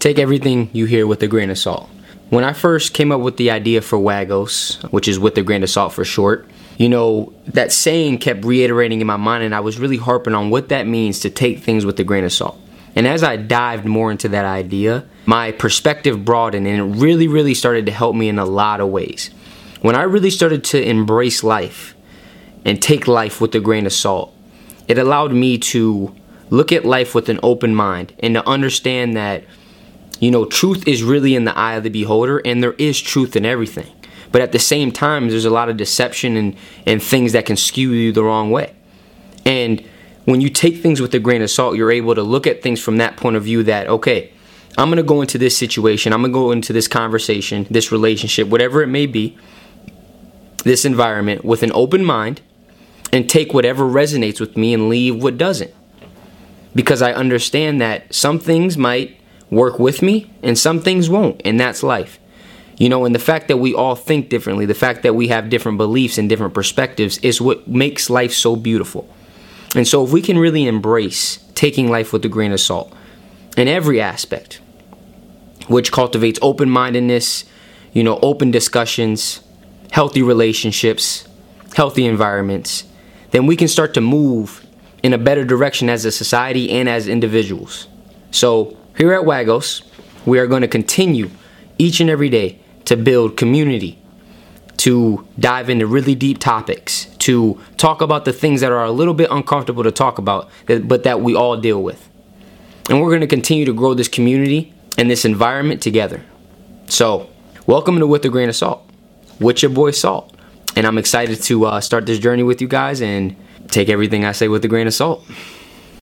take everything you hear with a grain of salt. When I first came up with the idea for WAGOS, which is with a grain of salt for short, you know, that saying kept reiterating in my mind, and I was really harping on what that means to take things with a grain of salt. And as I dived more into that idea, my perspective broadened and it really, really started to help me in a lot of ways. When I really started to embrace life and take life with a grain of salt, it allowed me to look at life with an open mind and to understand that, you know, truth is really in the eye of the beholder and there is truth in everything. But at the same time, there's a lot of deception and, and things that can skew you the wrong way. And when you take things with a grain of salt, you're able to look at things from that point of view that, okay, I'm going to go into this situation, I'm going to go into this conversation, this relationship, whatever it may be, this environment with an open mind and take whatever resonates with me and leave what doesn't. Because I understand that some things might work with me and some things won't, and that's life. You know, and the fact that we all think differently, the fact that we have different beliefs and different perspectives is what makes life so beautiful. And so, if we can really embrace taking life with a grain of salt in every aspect, which cultivates open mindedness, you know, open discussions, healthy relationships, healthy environments, then we can start to move in a better direction as a society and as individuals. So, here at Wagos, we are going to continue each and every day to build community, to dive into really deep topics, to talk about the things that are a little bit uncomfortable to talk about, but that we all deal with. And we're going to continue to grow this community and this environment together. So, welcome to With a Grain of Salt, with your boy Salt. And I'm excited to uh, start this journey with you guys and take everything I say with a grain of salt.